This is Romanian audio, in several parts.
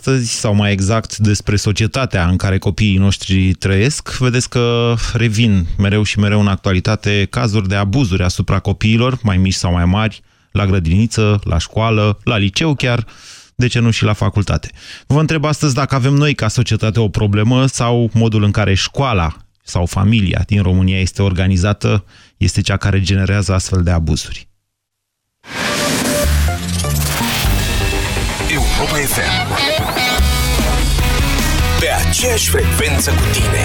astăzi, sau mai exact despre societatea în care copiii noștri trăiesc, vedeți că revin mereu și mereu în actualitate cazuri de abuzuri asupra copiilor, mai mici sau mai mari, la grădiniță, la școală, la liceu chiar, de ce nu și la facultate. Vă întreb astăzi dacă avem noi ca societate o problemă sau modul în care școala sau familia din România este organizată este cea care generează astfel de abuzuri. Europa FM Pe aceeași frecvență cu tine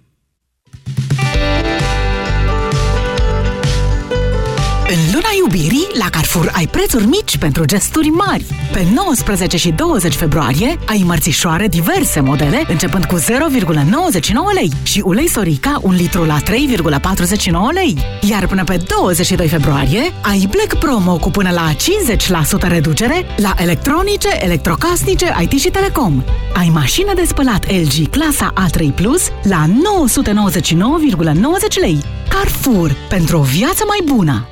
În luna iubirii, la Carrefour ai prețuri mici pentru gesturi mari. Pe 19 și 20 februarie ai mărțișoare diverse modele, începând cu 0,99 lei și ulei Sorica un litru la 3,49 lei. Iar până pe 22 februarie ai Black Promo cu până la 50% reducere la electronice, electrocasnice, IT și telecom. Ai mașină de spălat LG clasa A3 Plus la 999,90 lei. Carrefour, pentru o viață mai bună!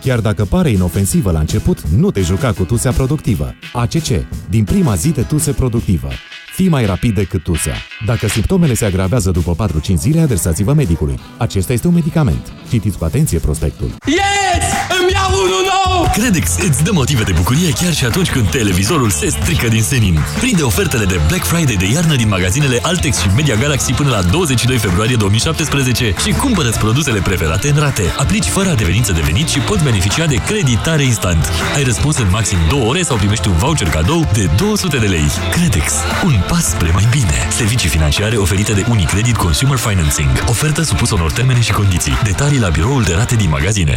Chiar dacă pare inofensivă la început, nu te juca cu tusea productivă. ACC. Din prima zi de tuse productivă. Fii mai rapid decât tusea. Dacă simptomele se agravează după 4-5 zile, adresați-vă medicului. Acesta este un medicament. Citiți cu atenție prospectul. Yes! Îmi iau unul nou! Credex îți dă motive de bucurie chiar și atunci când televizorul se strică din senin. Prinde ofertele de Black Friday de iarnă din magazinele Altex și Media Galaxy până la 22 februarie 2017 și cumpără produsele preferate în rate. Aplici fără adeverință de venit și poți beneficia de creditare instant. Ai răspuns în maxim 2 ore sau primești un voucher cadou de 200 de lei. Credex. Un pas spre mai bine. Servicii financiare oferite de Unicredit Consumer Financing. Ofertă supusă unor termene și condiții. Detalii la biroul de rate din magazine.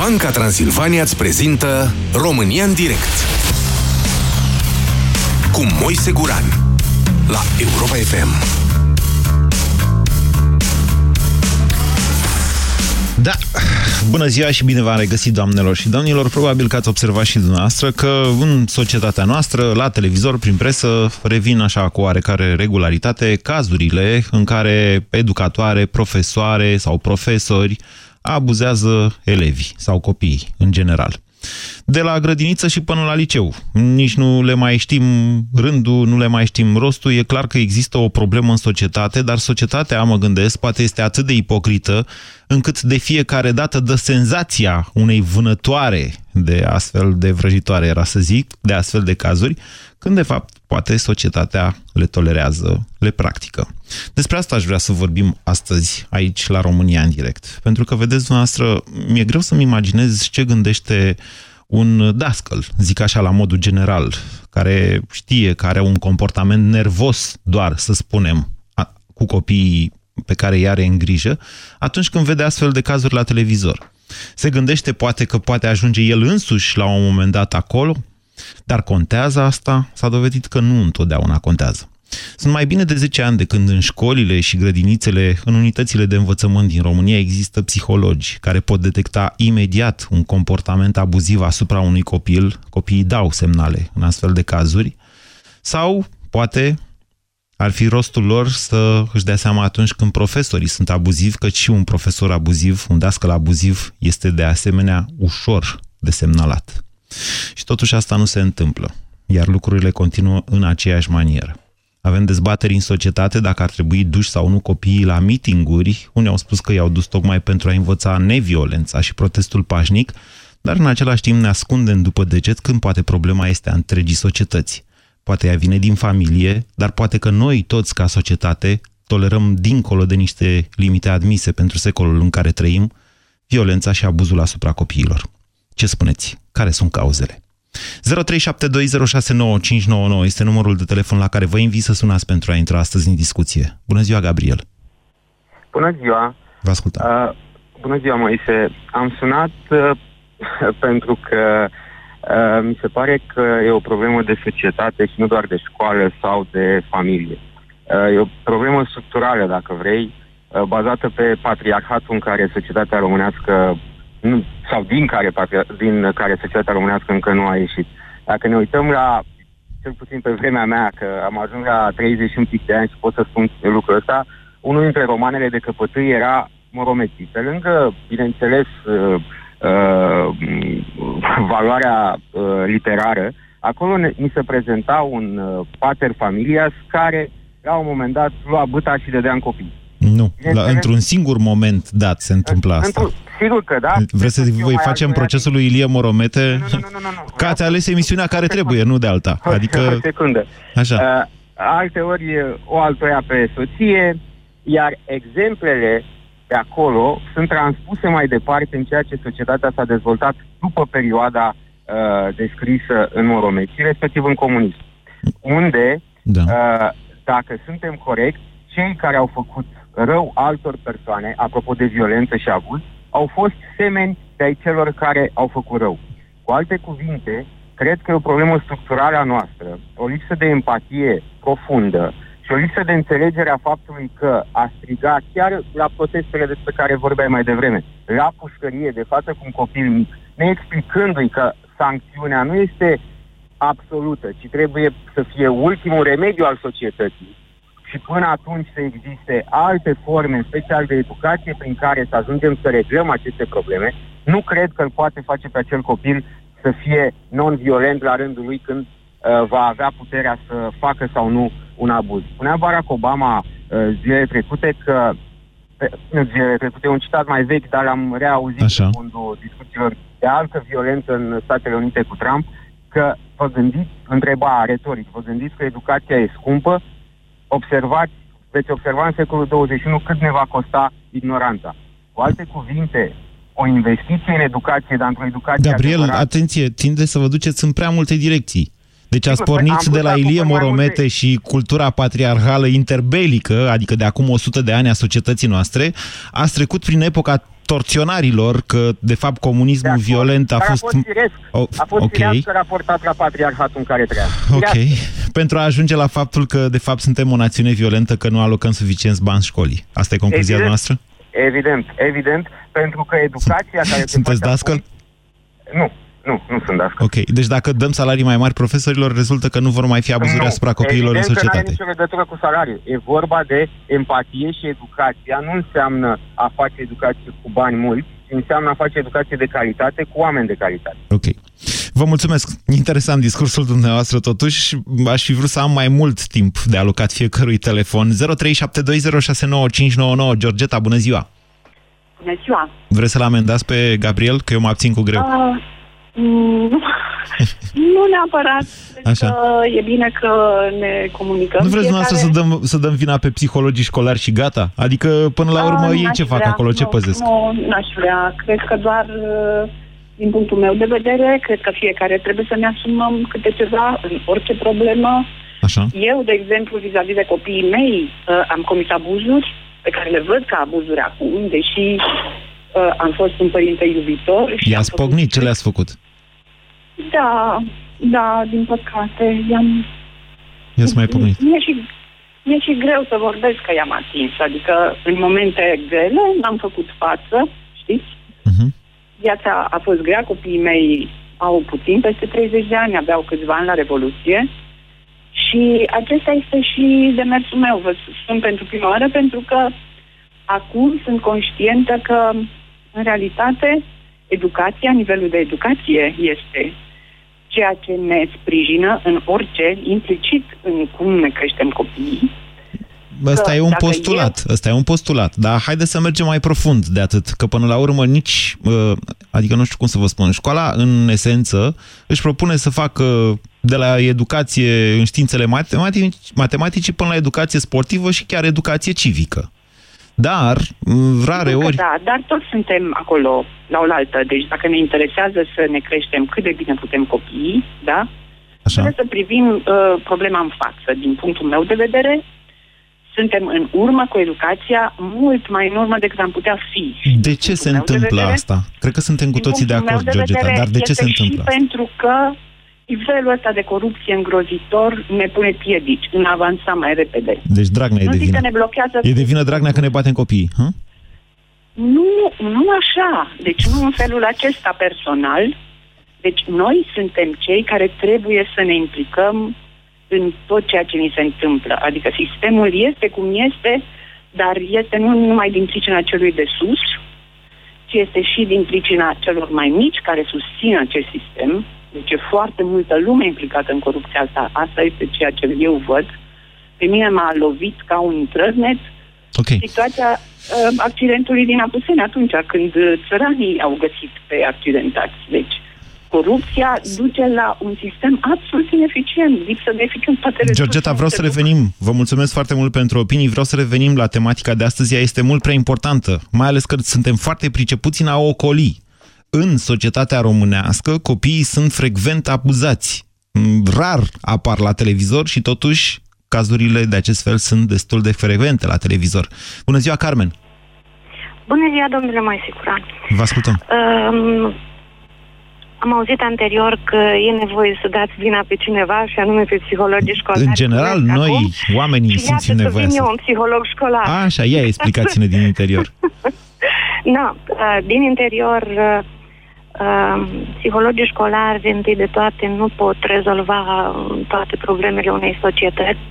Banca Transilvania îți prezintă România în direct cu Moise Guran la Europa FM. Da, bună ziua și bine v-am regăsit, doamnelor și domnilor. Probabil că ați observat și dumneavoastră că în societatea noastră, la televizor, prin presă, revin așa cu oarecare regularitate cazurile în care educatoare, profesoare sau profesori abuzează elevii sau copiii în general. De la grădiniță și până la liceu. Nici nu le mai știm rândul, nu le mai știm rostul. E clar că există o problemă în societate, dar societatea, mă gândesc, poate este atât de ipocrită încât de fiecare dată dă senzația unei vânătoare de astfel de vrăjitoare, era să zic, de astfel de cazuri, când de fapt poate societatea le tolerează, le practică. Despre asta aș vrea să vorbim astăzi aici la România în direct. Pentru că, vedeți dumneavoastră, mi-e greu să-mi imaginez ce gândește un dascăl, zic așa la modul general, care știe că are un comportament nervos doar, să spunem, cu copiii pe care îi are în grijă, atunci când vede astfel de cazuri la televizor. Se gândește poate că poate ajunge el însuși la un moment dat acolo, dar contează asta? S-a dovedit că nu întotdeauna contează. Sunt mai bine de 10 ani de când în școlile și grădinițele, în unitățile de învățământ din România există psihologi care pot detecta imediat un comportament abuziv asupra unui copil. Copiii dau semnale în astfel de cazuri. Sau, poate, ar fi rostul lor să își dea seama atunci când profesorii sunt abuzivi, că și un profesor abuziv, un dascăl abuziv, este de asemenea ușor de semnalat. Și totuși asta nu se întâmplă, iar lucrurile continuă în aceeași manieră. Avem dezbateri în societate dacă ar trebui duși sau nu copiii la mitinguri. Unii au spus că i-au dus tocmai pentru a învăța neviolența și protestul pașnic, dar în același timp ne ascundem după deget când poate problema este a întregii societăți. Poate ea vine din familie, dar poate că noi toți ca societate tolerăm dincolo de niște limite admise pentru secolul în care trăim, violența și abuzul asupra copiilor. Ce spuneți? Care sunt cauzele? 0372069599 este numărul de telefon la care vă invit să sunați pentru a intra astăzi în discuție. Bună ziua, Gabriel! Bună ziua! Vă ascultăm. Uh, bună ziua, Moise! Am sunat uh, pentru că uh, mi se pare că e o problemă de societate și nu doar de școală sau de familie. Uh, e o problemă structurală, dacă vrei, uh, bazată pe patriarhatul în care societatea românească nu, sau din care, din care societatea românească încă nu a ieșit. Dacă ne uităm la, cel puțin pe vremea mea, că am ajuns la 31 pic de ani și pot să spun lucrul ăsta, unul dintre romanele de căpătâi era Moromeții. Pe lângă, bineînțeles, uh, uh, valoarea uh, literară, acolo ne, ni se prezenta un uh, pater familias care, la un moment dat, lua bâta și dădea în copii. Nu, la, într-un singur moment dat se întâmplă asta. Sigur că da. Vreți să voi facem procesul lui Ilie Moromete? Nu, nu, nu, nu, nu, nu. Că ați ales emisiunea care trebuie, nu de alta. Adică... O secundă. Așa. Uh, alte ori o altoia pe soție, iar exemplele de acolo sunt transpuse mai departe în ceea ce societatea s-a dezvoltat după perioada uh, descrisă în Morometi, respectiv în comunism. Unde, da. uh, dacă suntem corecți, cei care au făcut rău altor persoane, apropo de violență și abuz, au fost semeni de ai celor care au făcut rău. Cu alte cuvinte, cred că e o problemă structurală a noastră, o lipsă de empatie profundă și o lipsă de înțelegere a faptului că a striga chiar la protestele despre care vorbeai mai devreme, la pușcărie, de față cu un copil mic, ne explicându-i că sancțiunea nu este absolută, ci trebuie să fie ultimul remediu al societății și până atunci să existe alte forme, în special de educație, prin care să ajungem să reglăm aceste probleme, nu cred că îl poate face pe acel copil să fie non-violent la rândul lui când uh, va avea puterea să facă sau nu un abuz. Spunea Barack Obama uh, zilele trecute că nu zilele trecute, un citat mai vechi, dar l-am reauzit Așa. în fondul discuțiilor de altă violență în Statele Unite cu Trump, că vă gândiți, întreba retoric, vă gândiți că educația e scumpă observați, veți observa în secolul 21 cât ne va costa ignoranța. Cu alte cuvinte, o investiție în educație, dar într-o educație Gabriel, adevărat... atenție, tinde să vă duceți în prea multe direcții. Deci ați pornit de la Ilie Moromete multe... și cultura patriarhală interbelică, adică de acum 100 de ani a societății noastre, ați trecut prin epoca torționarilor că, de fapt, comunismul de violent a Dar fost... A fost firesc, oh, a fost okay. raportat la patriarhatul în care trăia. Ok. Pentru a ajunge la faptul că, de fapt, suntem o națiune violentă, că nu alocăm suficienți bani școlii. Asta e concluzia evident, noastră? Evident, evident, pentru că educația care... Sunteți dascăl? Nu, nu, nu sunt dascăl. Ok, deci dacă dăm salarii mai mari profesorilor, rezultă că nu vor mai fi abuzuri nu, asupra copiilor în societate. nu are nicio legătură cu salariul. E vorba de empatie și educația. Nu înseamnă a face educație cu bani mulți, ci înseamnă a face educație de calitate cu oameni de calitate. Ok. Vă mulțumesc. Interesant discursul dumneavoastră totuși. Aș fi vrut să am mai mult timp de alocat fiecărui telefon. 0372069599. Georgeta, bună ziua! Bună ziua! Vreți să-l amendați pe Gabriel? Că eu mă abțin cu greu. Uh, Mm, nu neapărat. Așa. Că e bine că ne comunicăm. Nu vreți dumneavoastră să dăm, să dăm vina pe psihologii școlari și gata? Adică, până la urmă, ei ce fac vrea, acolo? Ce nu, păzesc? Nu, n-aș vrea. Cred că doar din punctul meu de vedere, cred că fiecare trebuie să ne asumăm câte ceva în orice problemă. Așa. Eu, de exemplu, vis-a-vis de copiii mei, am comis abuzuri pe care le văd ca abuzuri acum, deși uh, am fost un părinte iubitor. I-ați pognit? Ce le-ați făcut? Da, da, din păcate, i-am... I-ați mai pognit? Mie și mi-e și greu să vorbesc că i-am atins. Adică în momente grele n-am făcut față, știți? Uh-huh. Viața a fost grea, copiii mei au puțin peste 30 de ani, aveau câțiva ani la Revoluție. Și acesta este și demersul meu, vă spun pentru prima oară, pentru că acum sunt conștientă că, în realitate, educația, nivelul de educație este ceea ce ne sprijină în orice, implicit în cum ne creștem copiii. Ăsta Că e un dacă postulat, ăsta e un postulat, dar haideți să mergem mai profund de atât, că până la urmă nici, uh, adică nu știu cum să vă spun, școala în esență își propune să facă de la educație în științele matematice, matematice până la educație sportivă și chiar educație civică. Dar, uh, rare Sigur că ori, Da, dar toți suntem acolo la oaltă. Deci dacă ne interesează să ne creștem cât de bine putem copiii, da? Așa. Trebuie să privim uh, problema în față. Din punctul meu de vedere, suntem în urmă cu educația mult mai în urmă decât am putea fi. de ce se meu de întâmplă vedere, asta? Cred că suntem cu Din toții de punctul meu acord, Georgeta, vedere, dar de ce este se întâmplă și asta? pentru că nivelul ăsta de corupție îngrozitor ne pune piedici în a avansa mai repede. Deci Dragnea e nu de zic vină. că ne blochează... E de vină Dragnea că ne batem copiii, hă? Nu, nu așa. Deci nu în felul acesta personal. Deci noi suntem cei care trebuie să ne implicăm în tot ceea ce ni se întâmplă. Adică sistemul este cum este, dar este nu numai din pricina celui de sus, ci este și din pricina celor mai mici care susțin acest sistem. Deci e foarte multă lume implicată în corupția asta. Asta este ceea ce eu văd. Pe mine m-a lovit ca un trăznet okay. situația uh, accidentului din Apuseni atunci când uh, țăranii au găsit pe accidentați. Deci corupția duce la un sistem absolut ineficient, lipsă de eficacitate. Georgeta, vreau să revenim. Vă mulțumesc foarte mult pentru opinii. Vreau să revenim la tematica de astăzi. Ea este mult prea importantă, mai ales că suntem foarte pricepuți în a ocoli. În societatea românească, copiii sunt frecvent abuzați. Mm, Rar apar la televizor și totuși cazurile de acest fel sunt destul de frecvente la televizor. Bună ziua, Carmen! Bună ziua, domnule Moisicuran. Vă ascultăm. Um, am auzit anterior că e nevoie să dați vina pe cineva și anume pe psihologii școlari. În general, Acum. noi, oamenii, și simțim iată nevoia că vine să... un psiholog școlar. Așa, ia explicați-ne din interior. Da, uh, din interior, uh, uh, psihologii școlari, întâi de toate, nu pot rezolva uh, toate problemele unei societăți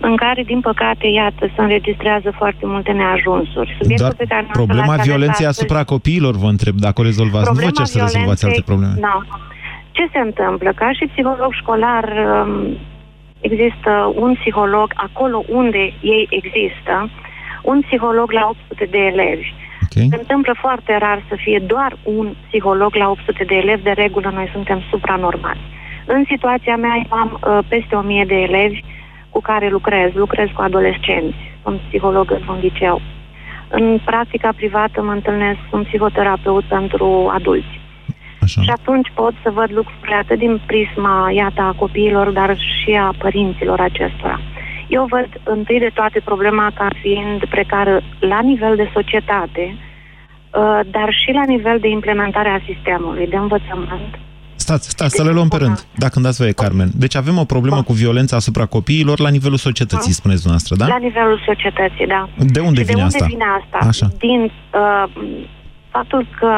în care, din păcate, iată, se înregistrează foarte multe neajunsuri. Subiectul Doar pe care n-am problema să-l violenței astăzi- asupra copiilor, vă întreb, dacă o rezolvați. Nu vă cer să rezolvați alte probleme. Da. Ce se întâmplă? Ca și psiholog școlar um, există un psiholog acolo unde ei există, un psiholog la 800 de elevi. Okay. Se întâmplă foarte rar să fie doar un psiholog la 800 de elevi, de regulă noi suntem supranormali. În situația mea eu am uh, peste 1000 de elevi cu care lucrez, lucrez cu adolescenți, sunt psiholog în liceu. În practica privată mă întâlnesc, sunt psihoterapeut pentru adulți. Așa. Și atunci pot să văd lucrurile atât din prisma, iată, a copiilor, dar și a părinților acestora. Eu văd întâi de toate problema ca fiind precară la nivel de societate, uh, dar și la nivel de implementare a sistemului, de învățământ. Stați, stați, să le luăm pe rând, dacă îmi dați voie, Carmen. Deci avem o problemă cu violența asupra copiilor la nivelul societății, spuneți dumneavoastră, da? La nivelul societății, da. De unde și vine de unde asta? vine asta? Așa. Din uh, faptul că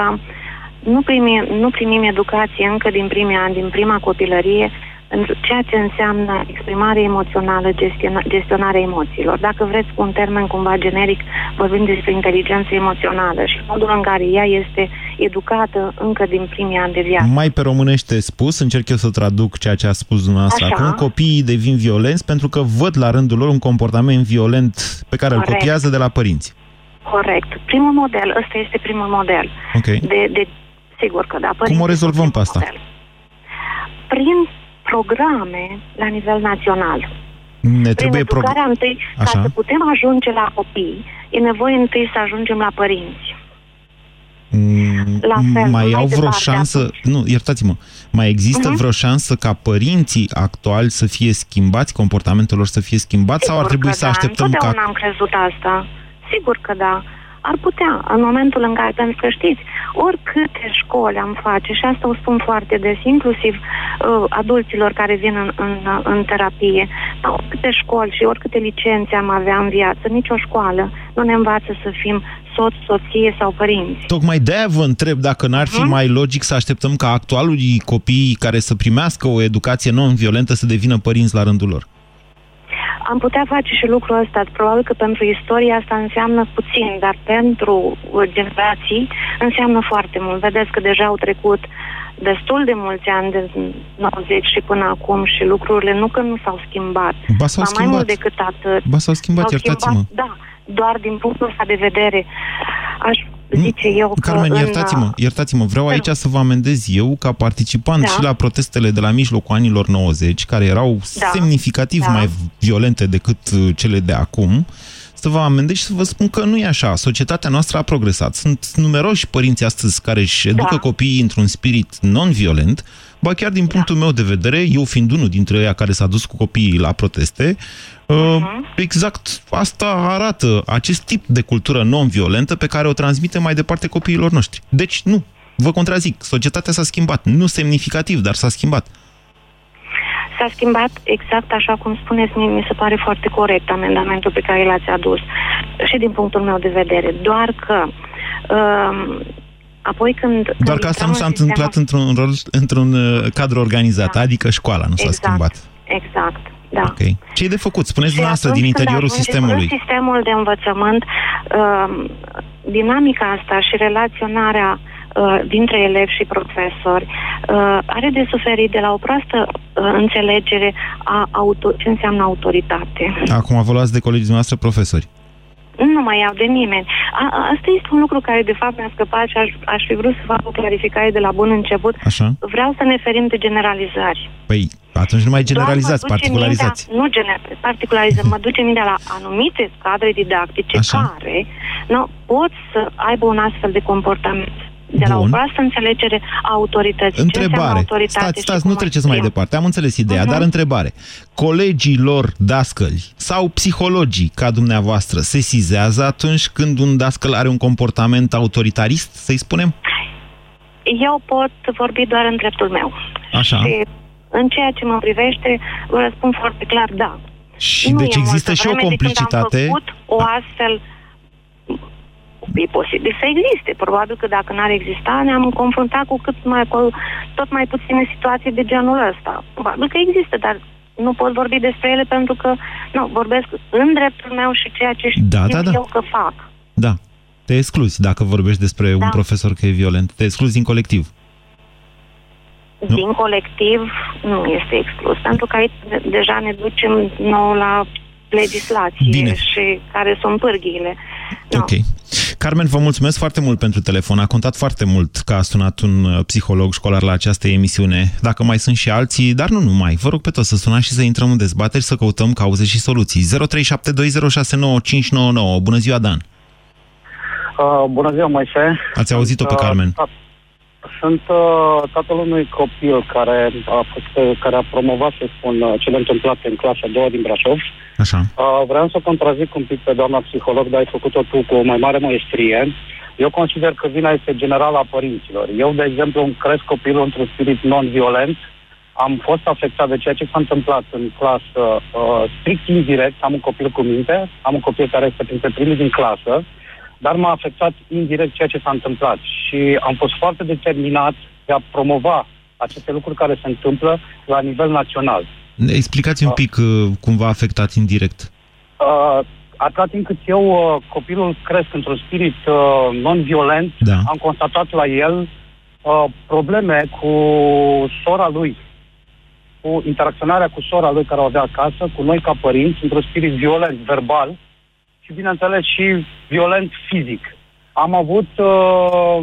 nu primim, nu primim educație încă din primii ani, din prima copilărie, în ceea ce înseamnă exprimare emoțională, gestiona, gestionarea emoțiilor. Dacă vreți cu un termen cumva generic, vorbim despre inteligență emoțională și modul în care ea este educată încă din primii ani de viață. Mai pe românește spus, încerc eu să traduc ceea ce a spus dumneavoastră Așa. acum, copiii devin violenți pentru că văd la rândul lor un comportament violent pe care îl Corect. copiază de la părinți. Corect. Primul model, ăsta este primul model. Ok. De, de, sigur că da. Cum o părinții rezolvăm pe asta? prin programe la nivel național. Ne Prin trebuie pro... educarea întâi, Așa. ca să putem ajunge la copii, e nevoie întâi să ajungem la părinți. Mm, La fel, mai mai au vreo departe șansă, nu, iertați-mă, mai există Mhm. vreo șansă ca părinții actuali să fie schimbați, comportamentul lor să fie schimbat sau ar Sigur trebui că să da. așteptăm ca... Întotdeauna am crezut asta. Sigur că da. Ar putea, în momentul în care, pentru că știți, oricâte școli am face, și asta o spun foarte des, inclusiv uh, adulților care vin în, în, în terapie, oricâte școli și oricâte licențe am avea în viață, nicio școală nu ne învață să fim soț, soție sau părinți. Tocmai de-aia vă întreb dacă n-ar fi uh-huh. mai logic să așteptăm ca actualul copii care să primească o educație non-violentă să devină părinți la rândul lor. Am putea face și lucrul ăsta. Probabil că pentru istorie asta înseamnă puțin, dar pentru generații înseamnă foarte mult. Vedeți că deja au trecut destul de mulți ani, de 90 și până acum și lucrurile nu că nu s-au schimbat. Ba s-au schimbat. mai mult decât atât. Ba s-au schimbat, iertați-mă. Da, doar din punctul ăsta de vedere. Aș zice eu că Carmen, în... iertați-mă, iertați-mă, vreau aici să vă amendez eu ca participant Da. și la protestele de la mijlocul anilor 90, care erau Da. semnificativ Da. mai violente decât uh, cele de acum, să vă amendez și să vă spun că nu e așa. Societatea noastră a progresat. Sunt numeroși părinți astăzi care își educă Da. copiii într-un spirit non-violent, ba chiar din punctul meu de vedere, eu fiind unul dintre ei care s-a dus cu copiii la proteste, uh, exact asta arată acest tip de cultură non-violentă pe care o transmite mai departe copiilor noștri. Deci nu, vă contrazic, societatea s-a schimbat, nu semnificativ, dar s-a schimbat. S-a schimbat exact așa cum spuneți, mie mi se pare foarte corect amendamentul pe care l-ați adus și din punctul meu de vedere. Doar că um, apoi când... Doar când că asta intrăm nu s-a în întâmplat sistemul- într-un, rol, într-un uh, cadru organizat, adică școala nu s-a Exact. schimbat. Exact, da. Ok. Ce e de făcut? Spuneți Și dumneavoastră atunci din când interiorul ajunge sistemului. În sistemul de învățământ, uh, dinamica asta și relaționarea uh, dintre elevi și profesori uh, are de suferit de la o proastă uh, înțelegere a auto- ce înseamnă autoritate. Acum vă luați de colegii dumneavoastră profesori. Nu mai iau de nimeni. A, a- asta este un lucru care de fapt mi-a scăpat și aș, aș fi vrut să fac o clarificare de la bun început. Așa? Vreau să ne ferim de generalizări. Păi, atunci nu mai generalizați, Doar mă duce particularizați. Mintea, nu gener, particularizăm, mă duce mintea la anumite cadre didactice Așa. care nu, pot să aibă un astfel de comportament. De la o Bun. proastă înțelegere a autorității. Ce înseamnă Întrebare. autoritate Stați, și stați, cum nu o treceți mai știm? departe. Am înțeles ideea, Mhm. dar întrebare. Colegii lor dascăli sau psihologii ca dumneavoastră se sizează atunci când un dascăl are un comportament autoritarist, să-i spunem? Eu pot vorbi doar în dreptul meu. Așa. Și în ceea ce mă privește, vă răspund foarte clar, da. Și Nu deci e există multă și o vreme de când complicitate. Am făcut o astfel e posibil să existe. Probabil că dacă n-ar exista, ne-am confruntat cu cât mai cu tot mai puține situații de genul ăsta. Probabil că există, dar nu pot vorbi despre ele pentru că nu, vorbesc în dreptul meu și ceea ce știu Da, da, da. eu că fac. Da. Te excluzi dacă vorbești despre un Da. profesor că e violent. Te excluzi din colectiv. Nu. Din colectiv nu este exclus, pentru că aici de- deja ne ducem nou la legislație Bine. și care sunt pârghiile. Ok. Carmen, vă mulțumesc foarte mult pentru telefon. A contat foarte mult că a sunat un uh, psiholog școlar la această emisiune. Dacă mai sunt și alții, dar nu numai. Vă rog pe toți să sunați și să intrăm în dezbateri, să căutăm cauze și soluții. 0372069599. Bună ziua, Dan! Uh, bună ziua, Moise. Ați auzit-o pe Sunt, uh, Carmen. ta- Sunt uh, tatăl unui copil care a, fost, uh, care a promovat, să spun, uh, cele întâmplate în clasa a doua din Brașov. Așa. Uh, vreau să contrazic un pic pe doamna psiholog, dar ai făcut-o tu cu o mai mare maestrie. Eu consider că vina este generală a părinților. Eu, de exemplu, îmi cresc copilul într-un spirit non-violent. Am fost afectat de ceea ce s-a întâmplat în clasă uh, strict indirect. Am un copil cu minte, am un copil care este printre primii din clasă, dar m-a afectat indirect ceea ce s-a întâmplat. Și am fost foarte determinat de a promova aceste lucruri care se întâmplă la nivel național. Explicați un pic uh, cum v-a afectat indirect. Uh, atâta timp cât eu uh, copilul cresc într-un spirit uh, non-violent, Da. am constatat la el uh, probleme cu sora lui, cu interacționarea cu sora lui care o avea acasă, cu noi ca părinți, într-un spirit violent, verbal și, bineînțeles, și violent fizic. Am avut, uh,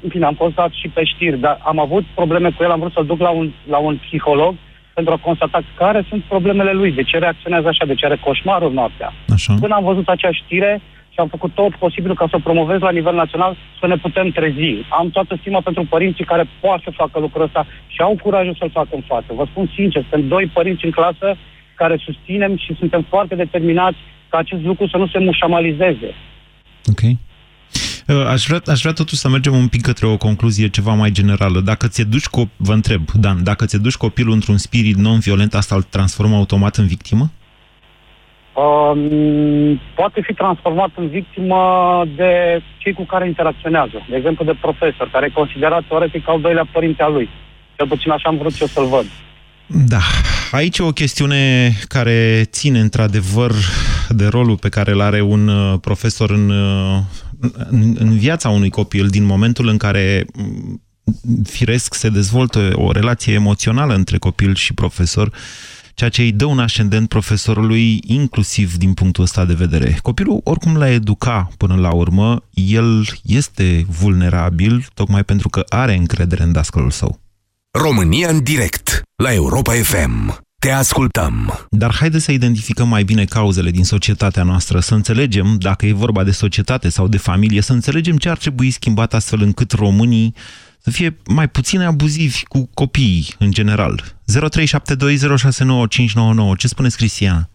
în fine, am fost dat și pe știri, dar am avut probleme cu el, am vrut să-l duc la un, la un psiholog pentru a constata care sunt problemele lui, de ce reacționează așa, de ce are coșmaruri noaptea. Așa. Până am văzut acea știre și am făcut tot posibilul ca să o promovez la nivel național, să ne putem trezi. Am toată stima pentru părinții care poate să facă lucrul ăsta și au curajul să-l facă în față. Vă spun sincer, sunt doi părinți în clasă care susținem și suntem foarte determinați ca acest lucru să nu se mușamalizeze. Ok. Uh, aș vrea, aș vrea totuși să mergem un pic către o concluzie ceva mai generală. Dacă ți duci, cop- vă întreb, Dan, dacă ți duci copilul într-un spirit non-violent, asta îl transformă automat în victimă? Um, poate fi transformat în victimă de cei cu care interacționează. De exemplu, de profesor, care e considerat teoretic al doilea părinte al lui. Cel puțin așa am vrut eu să-l văd. Da, aici e o chestiune care ține într-adevăr de rolul pe care îl are un uh, profesor în, uh, în, în viața unui copil din momentul în care mm, firesc se dezvoltă o relație emoțională între copil și profesor, ceea ce îi dă un ascendent profesorului inclusiv din punctul ăsta de vedere. Copilul oricum l-a educa până la urmă, el este vulnerabil tocmai pentru că are încredere în dascălul său. România în direct la Europa FM. Te ascultăm. Dar haideți să identificăm mai bine cauzele din societatea noastră, să înțelegem, dacă e vorba de societate sau de familie, să înțelegem ce ar trebui schimbat astfel încât românii să fie mai puțin abuzivi cu copiii în general. 0372069599. Ce spuneți, Cristiana?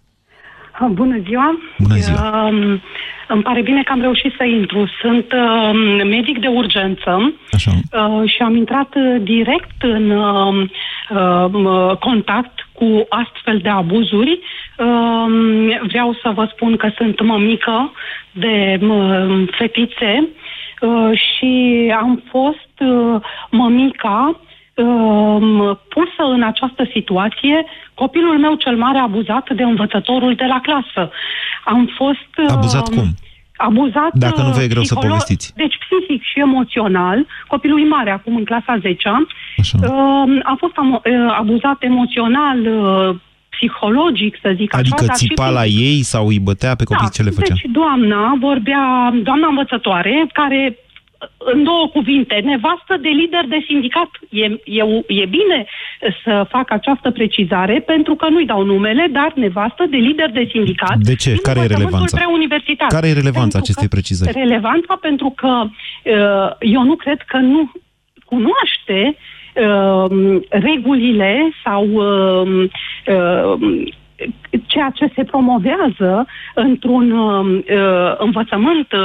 Bună ziua! Bună ziua! Uh, îmi pare bine că am reușit să intru. Sunt uh, medic de urgență Așa. Uh, și am intrat uh, direct în uh, uh, contact cu astfel de abuzuri. Uh, vreau să vă spun că sunt mămică de uh, fetițe uh, și am fost uh, mămica uh, pusă în această situație copilul meu cel mare abuzat de învățătorul de la clasă. Am fost... uh, Abuzat cum? Abuzat Dacă nu vă e greu să psiholo- povestiți. Deci psihic și emoțional. Copilul e mare acum în clasa 10 uh, A fost am, uh, abuzat emoțional, uh, psihologic, să zic Adică așa. dar și țipa la fizic. ei sau îi bătea pe copii? ce le făcea? Deci doamna vorbea, doamna învățătoare, care în două cuvinte, nevastă de lider de sindicat. E, e, e bine să fac această precizare pentru că nu-i dau numele, dar nevastă de lider de sindicat. De ce? din Care e învățământul relevanța? preuniversitar. Care e relevanța Pentru acestei că- precizări? Relevanța pentru că uh, eu nu cred că nu cunoaște uh, regulile sau uh, uh, ceea ce se promovează într-un uh, uh, învățământ uh,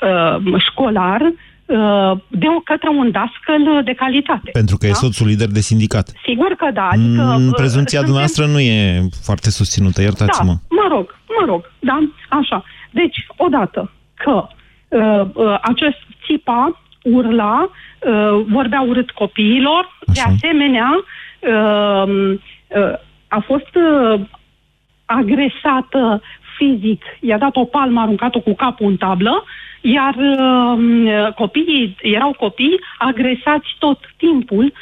uh, școlar uh, de către un dascăl de calitate. Pentru că e da? soțul lider de sindicat. Sigur că da. Adică, Mm, uh, Prezumția suntem- dumneavoastră nu e foarte susținută, iertați-mă. da, mă rog, mă rog, da, așa. Deci, odată că uh, uh, acest țipa urla, uh, vorbea urât copiilor, de asemenea, uh, uh, a fost uh, agresată fizic, i-a dat o palmă, a aruncat-o cu capul în tablă, iar uh, copiii, erau copii agresați tot timpul.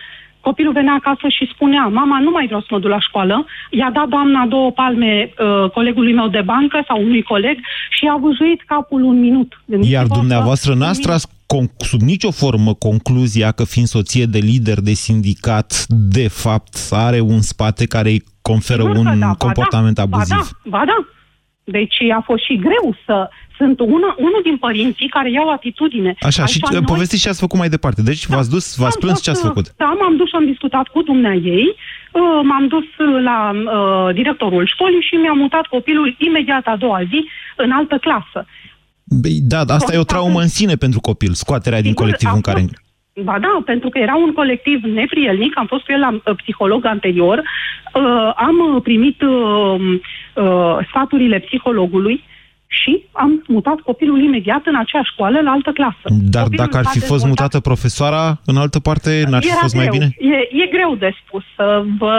Copilul venea acasă și spunea, mama, nu mai vreau să mă duc la școală. I-a dat doamna două palme uh, colegului meu de bancă sau unui coleg și a văjuit capul un minut. Gândiți-vă Iar că dumneavoastră un n-ați tras con- sub nicio formă concluzia că fiind soție de lider de sindicat, de fapt, are un spate care îi conferă Sigur că un da, ba comportament da, abuziv. Ba da, ba da. Deci a fost și greu să... Sunt una, unul din părinții care iau atitudine. Așa, și noi- povestiți ce ați făcut mai departe. Deci v-ați dus, v-ați Am plâns fost, ce ați uh, făcut. Da, m-am dus și am discutat cu dumnea ei, uh, m-am dus uh, la uh, directorul școlii și mi-am mutat copilul imediat a doua zi în altă clasă. Băi, Da, asta e o traumă în sine pentru copil, scoaterea din Sigur, colectivul a în care... fost. Ba da, pentru că era un colectiv neprielnic, am fost cu el la uh, psiholog anterior, uh, am uh, primit uh, uh, sfaturile psihologului și am mutat copilul imediat în aceeași școală, la altă clasă. Dar Copilul dacă ar s-a fi fost dezvoltat- mutată profesoara în altă parte, n-ar fi Era fost mai greu. bine? E, e greu de spus. Să vă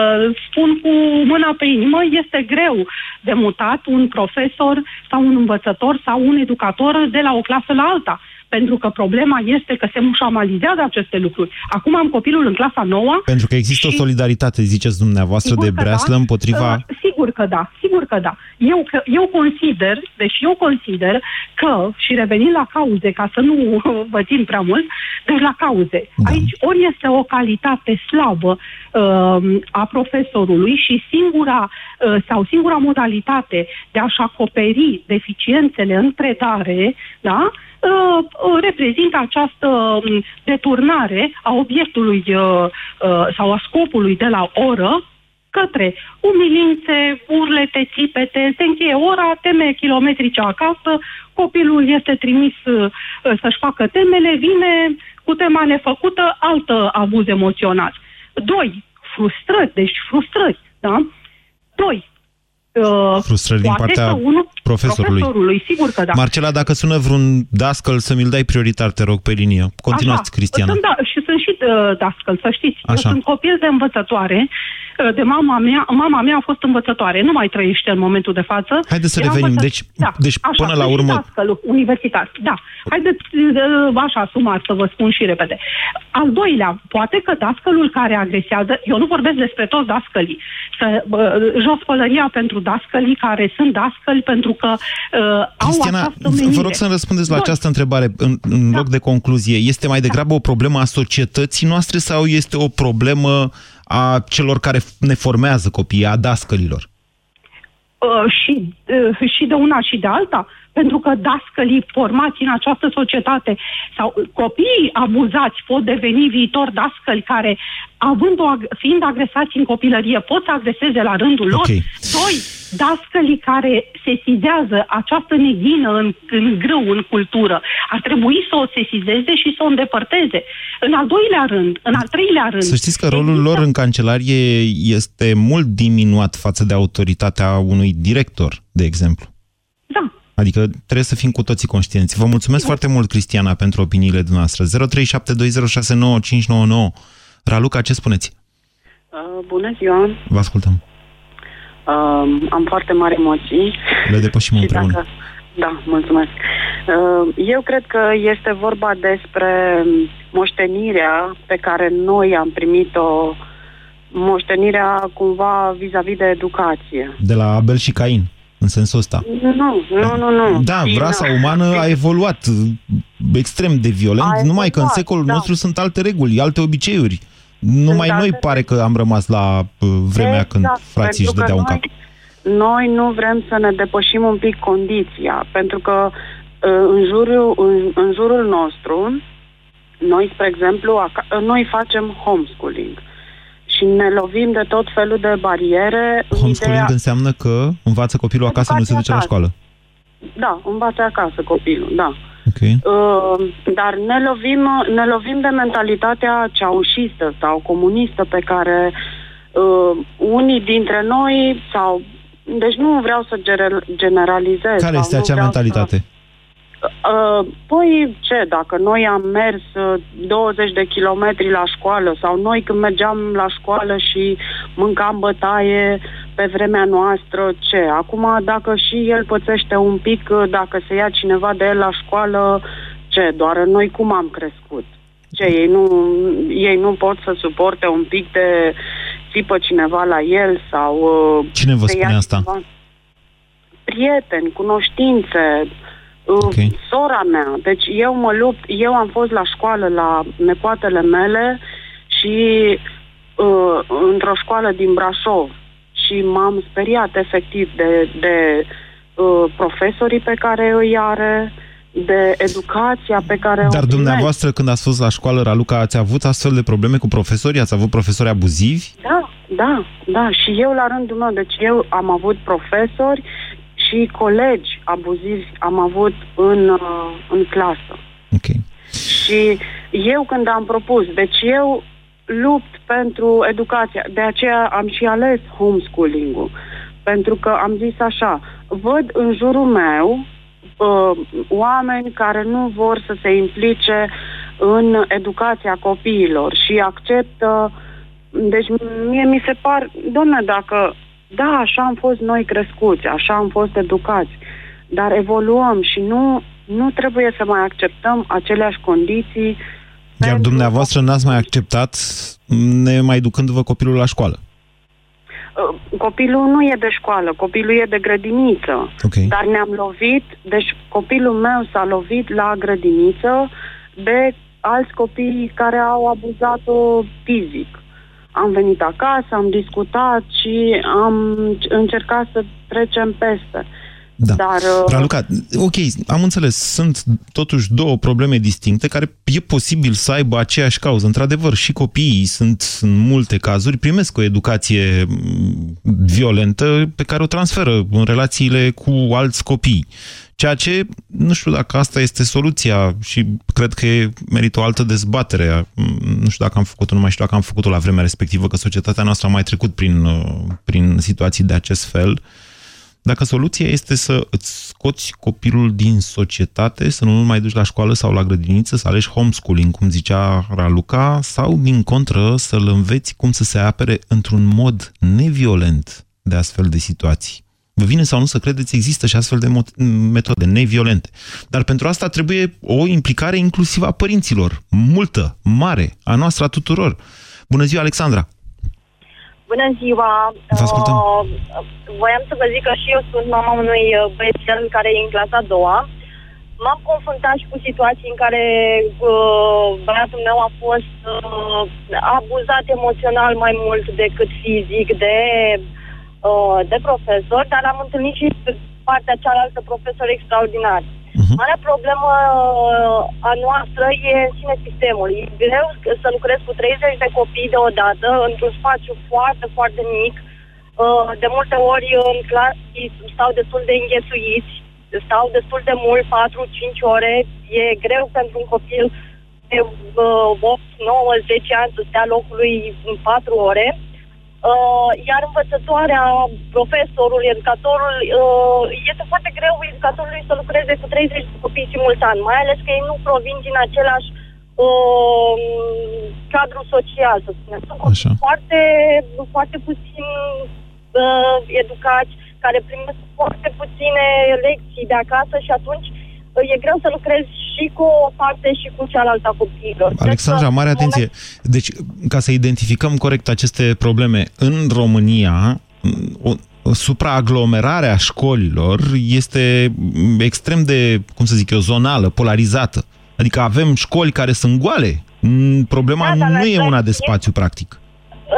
spun cu mâna pe inimă, este greu de mutat un profesor sau un învățător sau un educator de la o clasă la alta. Pentru că problema este că se mușamalizează aceste lucruri. Acum am copilul în clasa nouă. Pentru că există o solidaritate, ziceți dumneavoastră, Sigur de că breaslă da. împotriva... Uh, sigur că da, sigur că da. Eu, că, eu consider, deci eu consider că, și revenind la cauze, ca să nu vă țin prea mult, deci la cauze. Da. Aici ori este o calitate slabă uh, a profesorului și singura uh, sau singura modalitate de a-și acoperi deficiențele în predare, da? Uh, uh, reprezintă această um, deturnare a obiectului uh, uh, sau a scopului de la oră către umilințe, urlete, țipete, se încheie ora, teme kilometrice acasă, copilul este trimis uh, să-și facă temele, vine cu tema nefăcută, altă abuz emoțional. Doi, frustrări, deci frustrări, da? Doi, uh, Frustrări din poate partea că unul- profesorului. profesorului, sigur că da. Marcela, dacă sună vreun dascăl să-mi-l dai prioritar, te rog, pe linie. Continuați, Așa. Cristiana. Sunt, da, și sunt și uh, dascăl, să știți. Așa. Eu sunt copil de învățătoare, uh, de mama mea. Mama mea a fost învățătoare, nu mai trăiește în momentul de față. Haideți să Era revenim. învăță- Deci- deci așa, până la sunt și urmă- Dascăl, universitar, da. Haideți, uh, așa, sumar să vă spun și repede. Al doilea, poate că dascălul care agresează, eu nu vorbesc despre toți dascălii, să, uh, jos pălăria pentru dascălii care sunt dascăli pentru că uh, au Cristiana, această v- menire. vă rog să-mi răspundeți la Doi. această întrebare în, în Da. loc de concluzie. Este mai degrabă o problemă a societății noastre sau este o problemă a celor care f- ne formează copiii, a dascălilor? Uh, și, uh, și de una și de alta, pentru că dascălii formați în această societate sau uh, copiii abuzați pot deveni viitor dascăli care, având o, ag- fiind agresați în copilărie, pot să agreseze la rândul lor. Ok. Doi, dascălii care sesizează această neghină în, în grâu, în cultură, ar trebui să o sesizeze și să o îndepărteze. În al doilea rând, în al treilea rând... Să știți că rolul lor în cancelarie este mult diminuat față de autoritatea unui director, de exemplu. Da. Adică trebuie să fim cu toții conștienți. Vă mulțumesc foarte mult, Cristiana, pentru opiniile dumneavoastră. 0372069599. Raluca, ce spuneți? Uh, bună ziua! Vă ascultăm. Uh, am foarte mari emoții. Le depășim Și împreună. dacă- Da, mulțumesc. Uh, eu cred că este vorba despre moștenirea pe care noi am primit-o, moștenirea cumva vis-a-vis de educație. De la Abel și Cain, în sensul ăsta. Nu, nu, nu, nu. Da, Din- rasa umană a evoluat uh, extrem de violent, A numai că în evoluat, secolul da. nostru sunt alte reguli, alte obiceiuri. Numai noi alte pare că am rămas la uh, vremea când Exact, frații își pentru că dădeau în noi- cap. Noi nu vrem să ne depășim un pic condiția, pentru că uh, în jurul, în, în jurul nostru, noi, spre exemplu, aca- noi facem homeschooling și ne lovim de tot felul de bariere. în Homeschooling ideea- înseamnă că învață copilul acasă, nu se duce la acasă. școală. Da, învață acasă copilul, da. Ok. Uh, dar ne lovim, ne lovim de mentalitatea ceaușistă sau comunistă pe care uh, unii dintre noi sau deci nu vreau să gener- generalizez. Care sau este nu acea vreau mentalitate? Să, uh, păi ce, dacă noi am mers uh, 20 de kilometri la școală sau noi când mergeam la școală și mâncam bătaie pe vremea noastră, ce? Acum dacă și el pățește un pic, uh, dacă se ia cineva de el la școală, ce? Doar noi cum am crescut? Ce, ei nu, ei nu pot să suporte un pic de țipă cineva la el sau... uh, Cine vă se ia spune asta? cineva- Prieteni, cunoștințe, okay. sora mea. Deci eu mă lupt, eu am fost la școală la nepoatele mele și uh, într-o școală din Brașov și m-am speriat efectiv de, de uh, profesorii pe care îi are, de educația pe care o Dar primește. dumneavoastră, când ați fost la școală, Raluca, ați avut astfel de probleme cu profesorii? Ați avut profesori abuzivi? Da, da, da. Și eu la rândul meu, deci eu am avut profesori și colegi abuzivi am avut în, uh, în clasă. Ok. Și eu când am propus, deci eu lupt pentru educația, de aceea am și ales homeschooling-ul. Pentru că am zis așa, văd în jurul meu uh, oameni care nu vor să se implice în educația copiilor și acceptă deci mie mi se par, domne, dacă, da, așa am fost noi crescuți, așa am fost educați, dar evoluăm și nu, nu trebuie să mai acceptăm aceleași condiții. Iar dumneavoastră n-ați mai acceptat, ne mai ducându-vă copilul la școală. Uh, Copilul nu e de școală, copilul e de grădiniță. Ok. Dar ne-am lovit, deci copilul meu s-a lovit la grădiniță de alți copii care au abuzat-o fizic. Am venit acasă, am discutat și am încercat să trecem peste. Da. Dar, uh, Raluca, ok, am înțeles. Sunt totuși două probleme distincte care e posibil să aibă aceeași cauză. Într-adevăr, și copiii sunt în multe cazuri, primesc o educație mm, violentă pe care o transferă în relațiile cu alți copii. Ceea ce, nu știu dacă asta este soluția și cred că e merită o altă dezbatere. Mm, Nu știu dacă am făcut-o, nu mai știu dacă am făcut-o la vremea respectivă, că societatea noastră a mai trecut prin, uh, prin situații de acest fel. Dacă soluția este să îți scoți copilul din societate, să nu-l mai duci la școală sau la grădiniță, să alegi homeschooling, cum zicea Raluca, sau, din contră, să-l înveți cum să se apere într-un mod neviolent de astfel de situații. Vă vine sau nu să credeți, există și astfel de mo- metode neviolente. Dar pentru asta trebuie o implicare inclusivă a părinților, multă, mare, a noastră, a tuturor. Bună ziua, Alexandra! Bună ziua! Vă ascultăm. Uh, voiam să vă zic că și eu sunt mama unui uh, băiețel care e în clasa a doua. M-am confruntat și cu situații în care uh, băiatul meu a fost uh, abuzat emoțional mai mult decât fizic de, uh, de profesor, dar am întâlnit și pe partea cealaltă profesori extraordinari. Uh-huh. Marea problemă uh, a noastră e în sine sistemul. E greu să lucrez cu 30 de copii deodată într-un spațiu foarte, foarte mic. Uh, De multe ori în clasă stau destul de înghesuiți, stau destul de mult, 4-5 ore. E greu pentru un copil de uh, 8, 9, 10 ani să stea locului în 4 ore. Uh, iar învățătoarea, profesorul, educatorul, uh, este foarte greu educatorului să lucreze cu 30 de copii simultan, mai ales că ei nu provin din același uh, cadru social, să spunem. Sunt copii foarte, foarte puțin uh, educați, care primesc foarte puține lecții de acasă și atunci uh, e greu să lucrezi și cu o parte și cu cealaltă a copiilor. Alexandra, mare atenție. Deci, ca să identificăm corect aceste probleme, în România, o, o supraaglomerare a școlilor este extrem de, cum să zic eu, zonală, polarizată. Adică avem școli care sunt goale. Mm, Problema Da, dar nu în e una același de timp- spațiu, practic.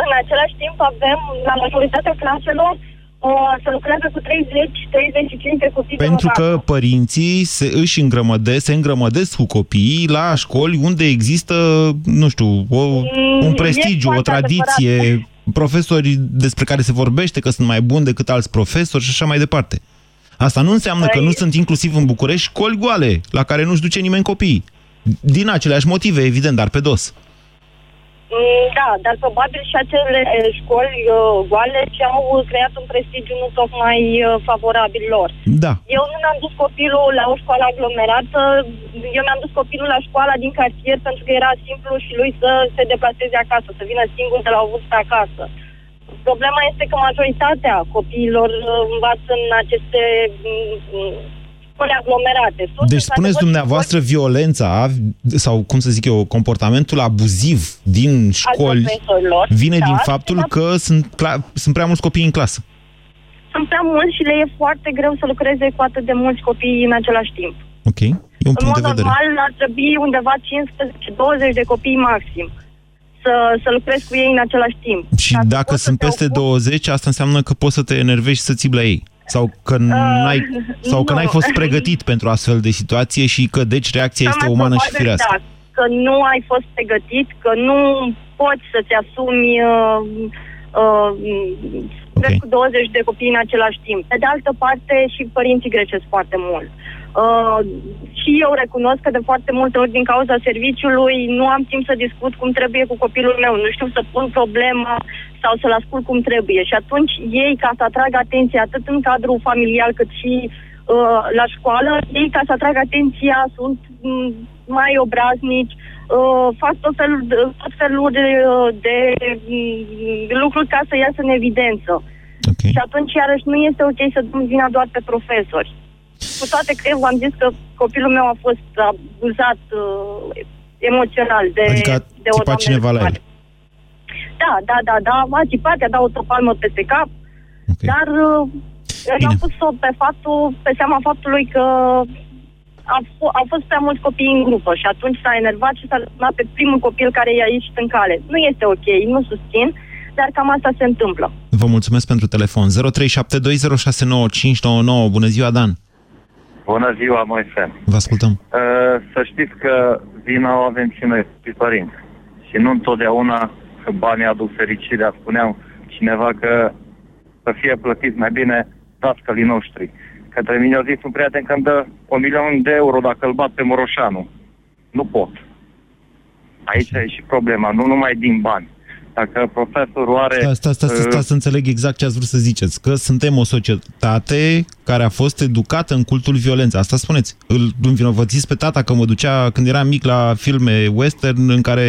În același timp avem la majoritatea claselor uh, să lucreze cu 30-35 de copii Pentru deodată. că părinții se, își îngrămădesc, se îngrămădesc cu copiii la școli unde există, nu știu, o, un e prestigiu, o foarte tradiție, profesori despre care se vorbește că sunt mai buni decât alți profesori și așa mai departe. Asta nu înseamnă că nu sunt inclusiv în București școli goale, la care nu-și duce nimeni copiii. Din aceleași motive, evident, dar pe dos. Mm, Da, dar probabil și acele eh, școli uh, goale și-au creat un prestigiu nu tocmai uh, favorabil lor. Da. Eu nu mi-am dus copilul la o școală aglomerată, eu mi-am dus copilul la școala din cartier pentru că era simplu și lui să se deplaseze acasă, să vină singur de la o vârstă acasă. Problema este că majoritatea copiilor uh, învață în aceste mm, școli aglomerate. Sunt, Deci spuneți într-adevăr, dumneavoastră violența sau, cum să zic eu, comportamentul abuziv din școli profesorilor, vine da, din faptul că sunt, cla- sunt prea mulți copii în clasă. Sunt prea mulți și le e foarte greu să lucreze cu atât de mulți copii în același timp. Ok, e un în punct mod de vedere. normal ar trebui undeva 15-20 de copii maxim să, să lucrezi cu ei în același timp. Și dacă sunt peste 20, asta înseamnă că poți să te enervești și să ții la ei. Sau că n-ai, sau că Uh, nu. n-ai fost pregătit pentru astfel de situație și că deci reacția Cel este mai umană și probabil, firească. Da, că nu ai fost pregătit, că nu poți să-ți asumi uh, uh, okay. cu 20 de copii în același timp. Pe de altă parte, și părinții grecesc foarte mult. Uh, și eu recunosc că de foarte multe ori din cauza serviciului nu am timp să discut cum trebuie cu copilul meu, nu știu să pun problema sau să-l ascult cum trebuie. Și atunci ei, ca să atragă atenția atât în cadrul familial cât și uh, la școală, ei, ca să atragă atenția, sunt mm, mai obraznici, uh, fac tot felul, de- tot felul de, de mm, lucruri ca să iasă în evidență. Okay. Și atunci, iarăși, nu este ok să dăm vina doar pe profesori. Cu toate că eu v-am zis că copilul meu a fost abuzat uh, emoțional de, Adică a de o țipat doamnă cineva la el. mare. Da, da, da, da, m-a țipat, i-a dat o palmă peste cap, okay. dar uh, eu am pus-o pe faptul, pe seama faptului că a, f- au fost prea mulți copii în grupă și atunci s-a enervat și s-a lăsat pe primul copil care i-a ieșit în cale. Nu este ok, nu susțin, dar cam asta se întâmplă. Vă mulțumesc pentru telefon. 0372069599. Bună ziua, Dan! Bună ziua, Moise. Vă ascultăm. Uh, să știți că vina o avem și noi, pe părinți. Și nu întotdeauna că banii aduc fericirea. Spuneam cineva că să fie plătit mai bine dascălii noștri. Către mine a zis un prieten că îmi dă un milion de euro dacă îl bat pe Moroșanu. Nu pot. Aici e și problema, nu numai din bani. Dacă profesorul are... Sta, sta, sta, sta, sta să înțeleg exact ce ați vrut să ziceți. Că suntem o societate care a fost educată în cultul violenței. Asta spuneți. Îl învinovățiți pe tata că mă ducea când eram mic la filme western în care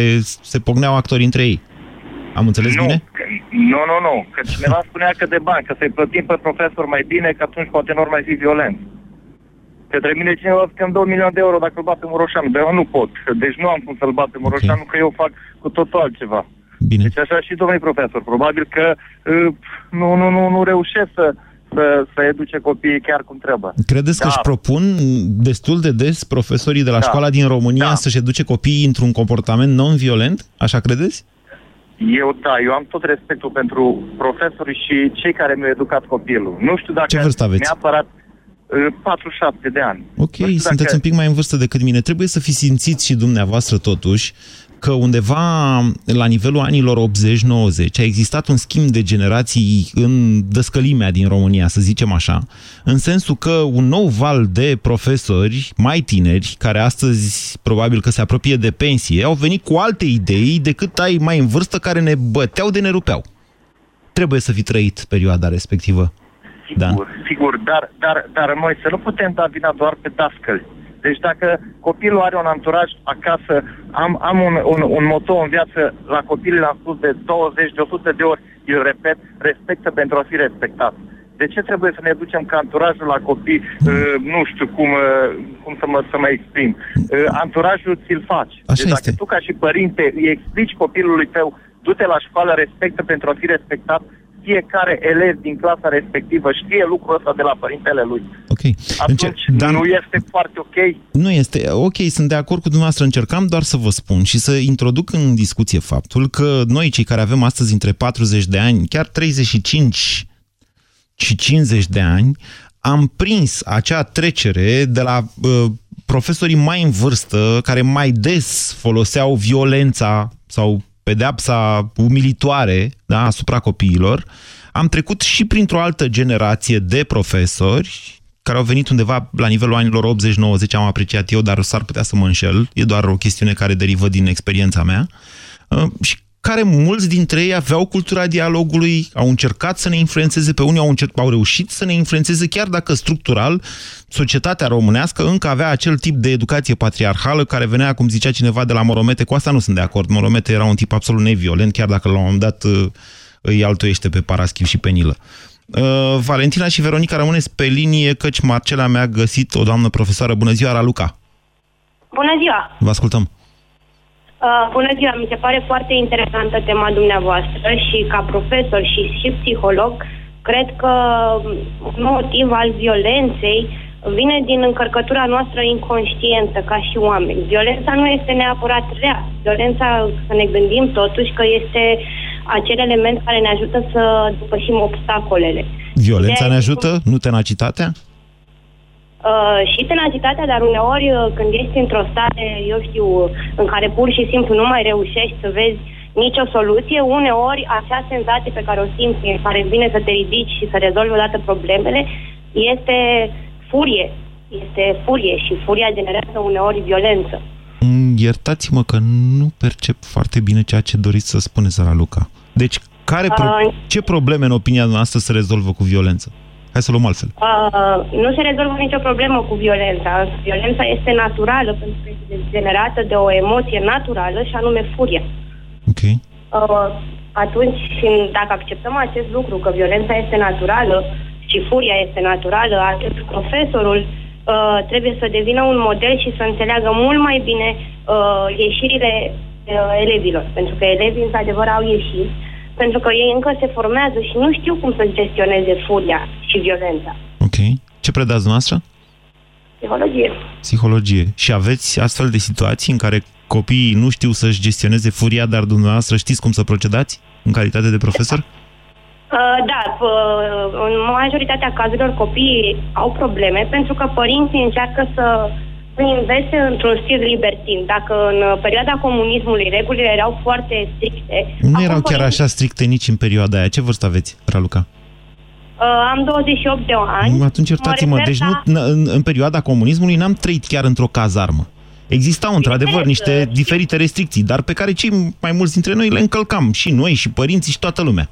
se pogneau actorii între ei. Am înțeles nu, bine? Că, nu, nu, nu. Că cineva spunea că de bani, că să-i plătim pe profesor mai bine, că atunci poate nu mai fi violent. Către mine cineva zice că îmi dă un milion de euro dacă îl bat pe Moroșanu. Dar eu nu pot. Deci nu am cum să-l bat pe Moroșanu, okay. că eu fac cu totul altceva. Bine. Deci așa și domnul profesor. Probabil că uh, nu, nu, nu, nu reușesc să, să, să educe copiii chiar cum trebuie. Credeți da. că își propun destul de des profesorii de la Da. școala din România Da. să-și educe copiii într-un comportament non-violent? Așa credeți? Eu, da, eu am tot respectul pentru profesorii și cei care mi-au educat copilul. Nu știu dacă Ce vârstă aveți? neapărat uh, 47 de ani. Ok, Nu știu sunteți dacă- un pic mai în vârstă decât mine. Trebuie să fi simțit și dumneavoastră totuși că undeva la nivelul anilor 80-90 a existat un schimb de generații în dăscălimea din România, să zicem așa, în sensul că un nou val de profesori mai tineri, care astăzi probabil că se apropie de pensie, au venit cu alte idei decât ai mai în vârstă care ne băteau de ne rupeau. Trebuie să fi trăit perioada respectivă. Da. Sigur, sigur, dar, dar, dar noi să nu putem da vina doar pe dascăli. Deci dacă copilul are un anturaj acasă, am, am un, un, un moto în viață, la copil l-am spus de 20, de 100 de ori, îl repet, respectă pentru a fi respectat. De ce trebuie să ne ducem ca anturajul la copii, uh, nu știu cum, uh, cum să, mă, să mă exprim, uh, anturajul ți-l faci. Așa deci dacă este. tu ca și părinte îi explici copilului tău, du-te la școală, respectă pentru a fi respectat, fiecare elev din clasa respectivă știe lucrul ăsta de la părintele lui. Ok. Atunci Dan- nu este foarte ok. Nu este. Ok, sunt de acord cu dumneavoastră. Încercam doar să vă spun și să introduc în discuție faptul că noi, cei care avem astăzi între 40 de ani, chiar 35 și 50 de ani, am prins acea trecere de la uh, profesorii mai în vârstă, care mai des foloseau violența sau pedeapsa umilitoare da, asupra copiilor, am trecut și printr-o altă generație de profesori care au venit undeva la nivelul anilor 80-90, am apreciat eu, dar s-ar putea să mă înșel, e doar o chestiune care derivă din experiența mea, uh, și care mulți dintre ei aveau cultura dialogului, au încercat să ne influențeze, pe unii au, încerc, au reușit să ne influențeze, chiar dacă structural societatea românească încă avea acel tip de educație patriarhală care venea, cum zicea cineva, de la Moromete. Cu asta nu sunt de acord. Moromete era un tip absolut neviolent, chiar dacă la un moment dat uh, îi altuiește pe Paraschiv și pe Nilă. Uh, Valentina și Veronica rămâneți pe linie, căci Marcela mi-a găsit o doamnă profesoară. Bună ziua, Raluca! Bună ziua! Vă ascultăm! Uh, bună ziua! Mi se pare foarte interesantă tema dumneavoastră și ca profesor și, și psiholog, cred că un motiv al violenței vine din încărcătura noastră inconștientă ca și oameni. Violența nu este neapărat rea. Violența, să ne gândim totuși că este acel element care ne ajută să depășim obstacolele. Violența De- ne ajută? Nu tenacitatea? Uh, și tenacitatea, dar uneori uh, când ești într-o stare, eu știu, în care pur și simplu nu mai reușești să vezi nicio soluție, uneori acea senzație pe care o simți, în care îți vine să te ridici și să rezolvi odată problemele, este furie. Este furie și furia generează uneori violență. Mm, Iertați-mă că nu percep foarte bine ceea ce doriți să spuneți, Raluca. Deci, care pro- Uh, ce probleme în opinia noastră se rezolvă cu violență? Hai să luăm altfel. Uh, nu se rezolvă nicio problemă cu violența. Violența este naturală pentru că este generată de o emoție naturală și anume furia. Ok. Uh, atunci, și dacă acceptăm acest lucru, că violența este naturală și furia este naturală, atât profesorul uh, trebuie să devină un model și să înțeleagă mult mai bine uh, ieșirile uh, elevilor. Pentru că elevii, într-adevăr, au ieșit, pentru că ei încă se formează și nu știu cum să gestioneze furia și violența. Ok. Ce predați noastră? Psihologie. Psihologie. Și aveți astfel de situații în care copiii nu știu să-și gestioneze furia, dar dumneavoastră știți cum să procedați în calitate de profesor? Uh, da, p- în majoritatea cazurilor copiii au probleme pentru că părinții încearcă să îi învețe într-un stil libertin. Dacă în uh, perioada comunismului regulile erau foarte stricte... Nu erau chiar așa stricte nici în perioada aia. Ce vârstă aveți, Raluca? Uh, am 28 de ani. Atunci iertați-mă, refer deci la- nu, în, în perioada comunismului n-am trăit chiar într-o cazarmă. Existau într-adevăr niște diferite restricții, dar pe care cei mai mulți dintre noi le încălcam, și noi, și părinții, și toată lumea.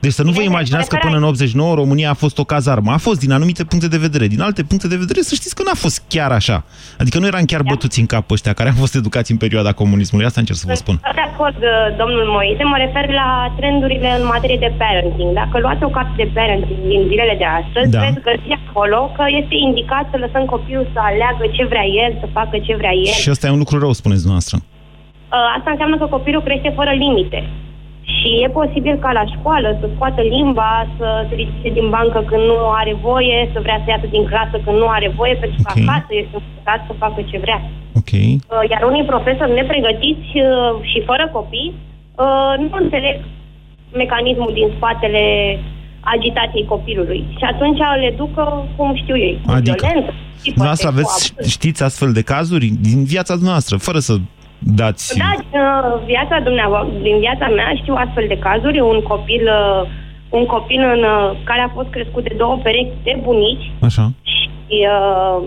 Deci să nu vă imaginați că până în 89 România a fost o cazarmă. A fost din anumite puncte de vedere. Din alte puncte de vedere să știți că n-a fost chiar așa. Adică nu eram chiar bătuți în cap pe ăștia care am fost educați în perioada comunismului. Asta încerc să vă spun. De acord, uh, domnul Moise, mă refer la trendurile în materie de parenting. Dacă luați o carte de parenting din zilele de astăzi, Da. veți găsi acolo că este indicat să lăsăm copilul să aleagă ce vrea el, să facă ce vrea el. Și ăsta e un lucru rău, spuneți dumneavoastră. Uh, Asta înseamnă că copilul crește fără limite. Și e posibil ca la școală să scoată limba, să se ridice din bancă când nu are voie, să vrea să iasă din clasă când nu are voie, pentru că Ok. acasă este învățat să facă ce vrea. Ok. Uh, Iar unii profesori nepregătiți uh, și fără copii uh, nu înțeleg mecanismul din spatele agitației copilului. Și atunci le ducă, cum știu ei, cu Adică? violență. Dumneavoastră aveți, știți astfel de cazuri din viața noastră, fără să dați... Da, din uh, viața dumneavoastră, din viața mea știu astfel de cazuri. Un copil, uh, un copil în, uh, care a fost crescut de două perechi de bunici Așa. și uh,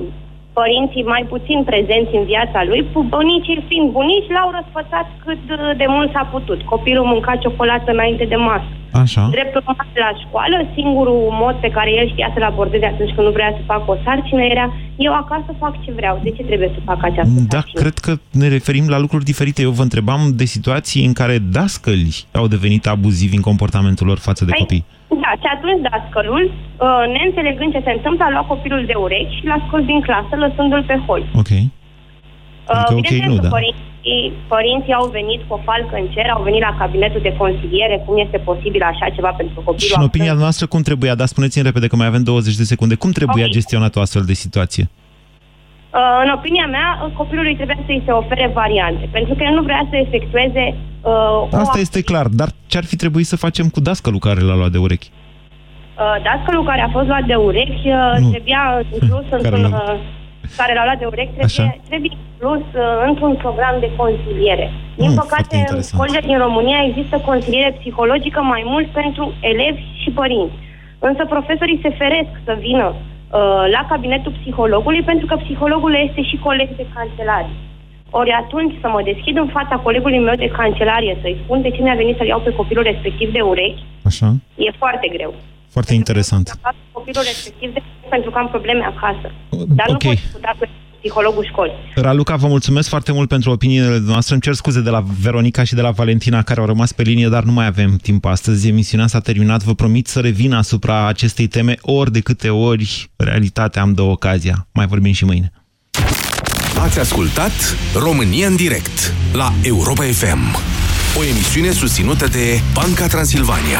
părinții mai puțin prezenți în viața lui, pu- bunicii fiind bunici, l-au răsfățat cât uh, de mult s-a putut. Copilul mânca ciocolată înainte de masă. Așa. Drept urmare, la școală, singurul mod pe care el știa să-l abordeze atunci când nu vrea să facă o sarcină era eu acasă fac ce vreau. De ce trebuie să fac această Da, cred că ne referim la lucruri diferite. Eu vă întrebam de situații în care dascăli au devenit abuzivi în comportamentul lor față de Păi, copii. Da, și atunci dascălul, uh, neînțelegând ce se întâmplă, a luat copilul de urechi și l-a scos din clasă, lăsându-l pe hol. Ok. Adică ok, bineînțeles nu, că da. părinții, părinții au venit cu o falcă în cer, au venit la cabinetul de consiliere, cum este posibil așa ceva pentru copilul Și în a opinia noastră, cum trebuia, dar spuneți-mi repede că mai avem 20 de secunde, cum trebuia gestionat o astfel de situație? Uh, în opinia mea, copilului trebuia să-i se ofere variante, pentru că el nu vrea să efectueze uh, Asta o este clar, dar ce ar fi trebuit să facem cu dascălul care l-a luat de urechi? Uh, dascălul care a fost luat de urechi uh, Nu. trebuia inclus într-un... l-a- uh, care l-a luat de urechi trebuie, Așa. trebuie inclus uh, într-un program de consiliere. Din Mm, păcate, foarte în interesant. școlile din România există consiliere psihologică mai mult pentru elevi și părinți. Însă profesorii se feresc să vină uh, la cabinetul psihologului pentru că psihologul este și coleg de cancelarie. Ori atunci să mă deschid în fața colegului meu de cancelarie să-i spun de ce mi-a venit să-l iau pe copilul respectiv de urechi, Așa? e foarte greu. Foarte interesant. Fac copilul respectiv de pentru că am probleme acasă. Dar ok. nu pot discuta cu psihologul școlii. Raluca, vă mulțumesc foarte mult pentru opiniile noastre. Îmi cer scuze de la Veronica și de la Valentina care au rămas pe linie, dar nu mai avem timp astăzi. Emisiunea s-a terminat. Vă promit să revin asupra acestei teme ori de câte ori realitatea îmi dă ocazia. Mai vorbim și mâine. Ați ascultat România în direct la Europa FM. O emisiune susținută de Banca Transilvania.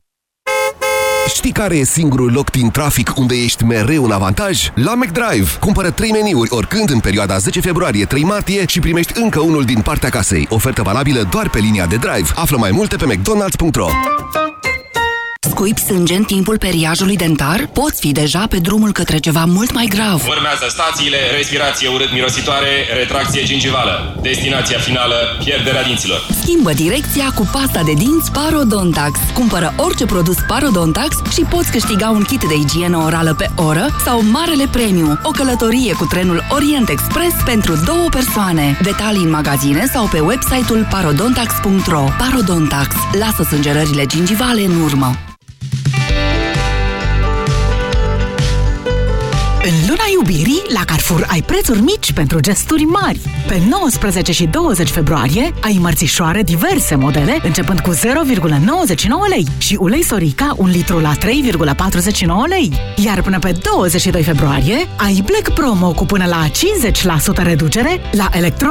Știi care e singurul loc din trafic unde ești mereu în avantaj? La McDrive! Cumpără 3 meniuri oricând în perioada 10 februarie-3 martie și primești încă unul din partea casei. Ofertă valabilă doar pe linia de drive. Află mai multe pe mcdonalds.ro scuipi sânge în timpul periajului dentar, poți fi deja pe drumul către ceva mult mai grav. Urmează stațiile, respirație urât-mirositoare, retracție gingivală. Destinația finală, pierderea dinților. Schimbă direcția cu pasta de dinți Parodontax. Cumpără orice produs Parodontax și poți câștiga un kit de igienă orală pe oră sau Marele Premiu, o călătorie cu trenul Orient Express pentru două persoane. Detalii în magazine sau pe website-ul parodontax.ro. Parodontax. Lasă sângerările gingivale în urmă. În luna iubirii, la Carrefour ai prețuri mici pentru gesturi mari. Pe 19 și 20 februarie ai mărțișoare diverse modele, începând cu 0,99 lei și ulei Sorica un litru la 3,49 lei. Iar până pe 22 februarie ai Black Promo cu până la 50% reducere la Electron